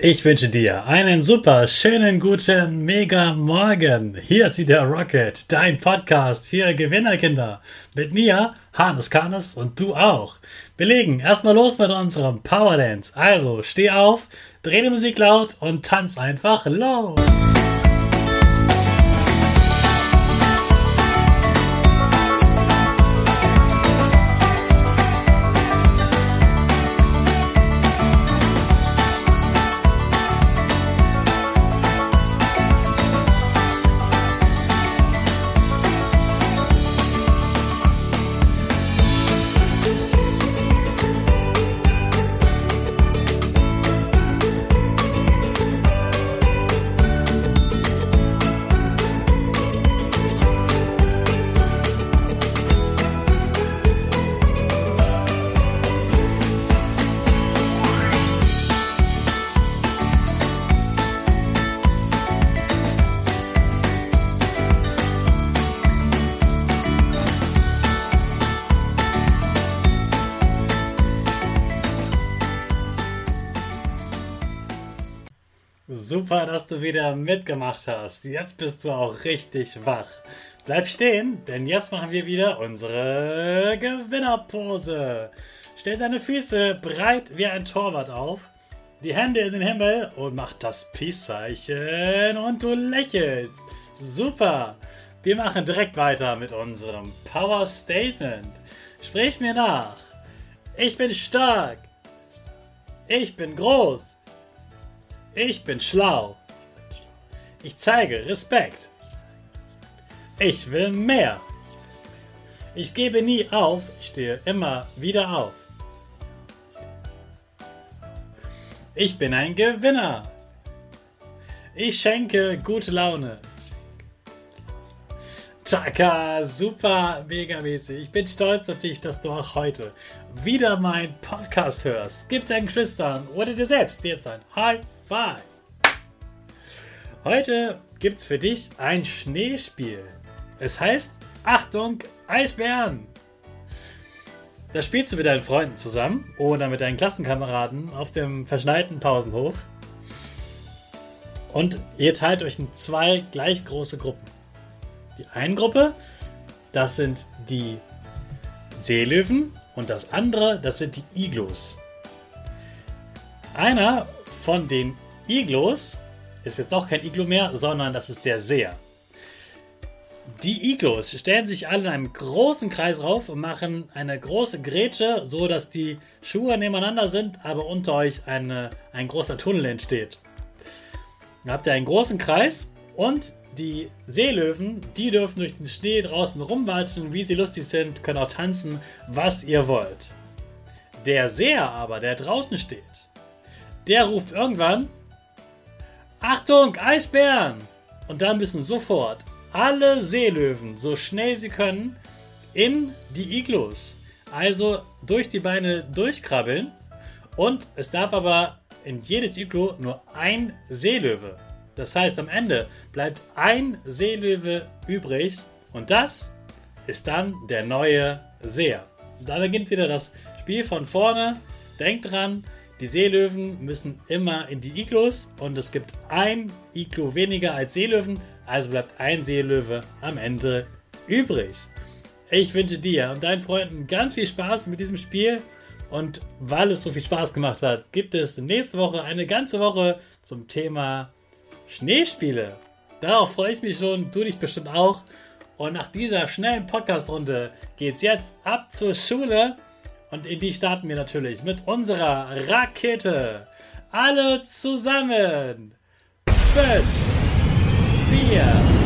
Ich wünsche dir einen super schönen guten Mega Morgen. Hier ist wieder Rocket, dein Podcast für Gewinnerkinder. Mit mir, Hannes Karnes und du auch. Wir legen erstmal los mit unserem Power Dance. Also steh auf, dreh die Musik laut und tanz einfach los. Super, dass du wieder mitgemacht hast. Jetzt bist du auch richtig wach. Bleib stehen, denn jetzt machen wir wieder unsere Gewinnerpose. Stell deine Füße breit wie ein Torwart auf, die Hände in den Himmel und mach das Peace-Zeichen und du lächelst. Super. Wir machen direkt weiter mit unserem Power Statement. Sprich mir nach. Ich bin stark. Ich bin groß. Ich bin schlau. Ich zeige Respekt. Ich will mehr. Ich gebe nie auf, ich stehe immer wieder auf. Ich bin ein Gewinner. Ich schenke gute Laune. Chaka, super, mega mäßig. Ich bin stolz auf dich, dass du auch heute wieder meinen Podcast hörst. Gib deinen Geschwistern oder dir selbst jetzt ein High Five. Heute gibt's für dich ein Schneespiel. Es heißt Achtung, Eisbären! Das spielst du mit deinen Freunden zusammen oder mit deinen Klassenkameraden auf dem verschneiten Pausenhof. Und ihr teilt euch in zwei gleich große Gruppen. Die eine Gruppe, das sind die Seelöwen und das andere, das sind die Iglos. Einer von den Iglos ist jetzt doch kein Iglo mehr, sondern das ist der Seher. Die Iglos stellen sich alle in einem großen Kreis auf und machen eine große Grätsche, so dass die Schuhe nebeneinander sind, aber unter euch eine, ein großer Tunnel entsteht. Dann habt ihr einen großen Kreis und die Seelöwen, die dürfen durch den Schnee draußen rumwatschen, wie sie lustig sind, können auch tanzen, was ihr wollt. Der Seher aber, der draußen steht, der ruft irgendwann: Achtung, Eisbären! Und dann müssen sofort alle Seelöwen, so schnell sie können, in die Iglus. Also durch die Beine durchkrabbeln. Und es darf aber in jedes Iglo nur ein Seelöwe das heißt, am Ende bleibt ein Seelöwe übrig und das ist dann der neue Seher. Da beginnt wieder das Spiel von vorne. Denkt dran, die Seelöwen müssen immer in die Iglos und es gibt ein Iglo weniger als Seelöwen, also bleibt ein Seelöwe am Ende übrig. Ich wünsche dir und deinen Freunden ganz viel Spaß mit diesem Spiel und weil es so viel Spaß gemacht hat, gibt es nächste Woche eine ganze Woche zum Thema Schneespiele. Darauf freue ich mich schon, du dich bestimmt auch. Und nach dieser schnellen Podcast-Runde geht's jetzt ab zur Schule. Und in die starten wir natürlich mit unserer Rakete. Alle zusammen. 5, 4,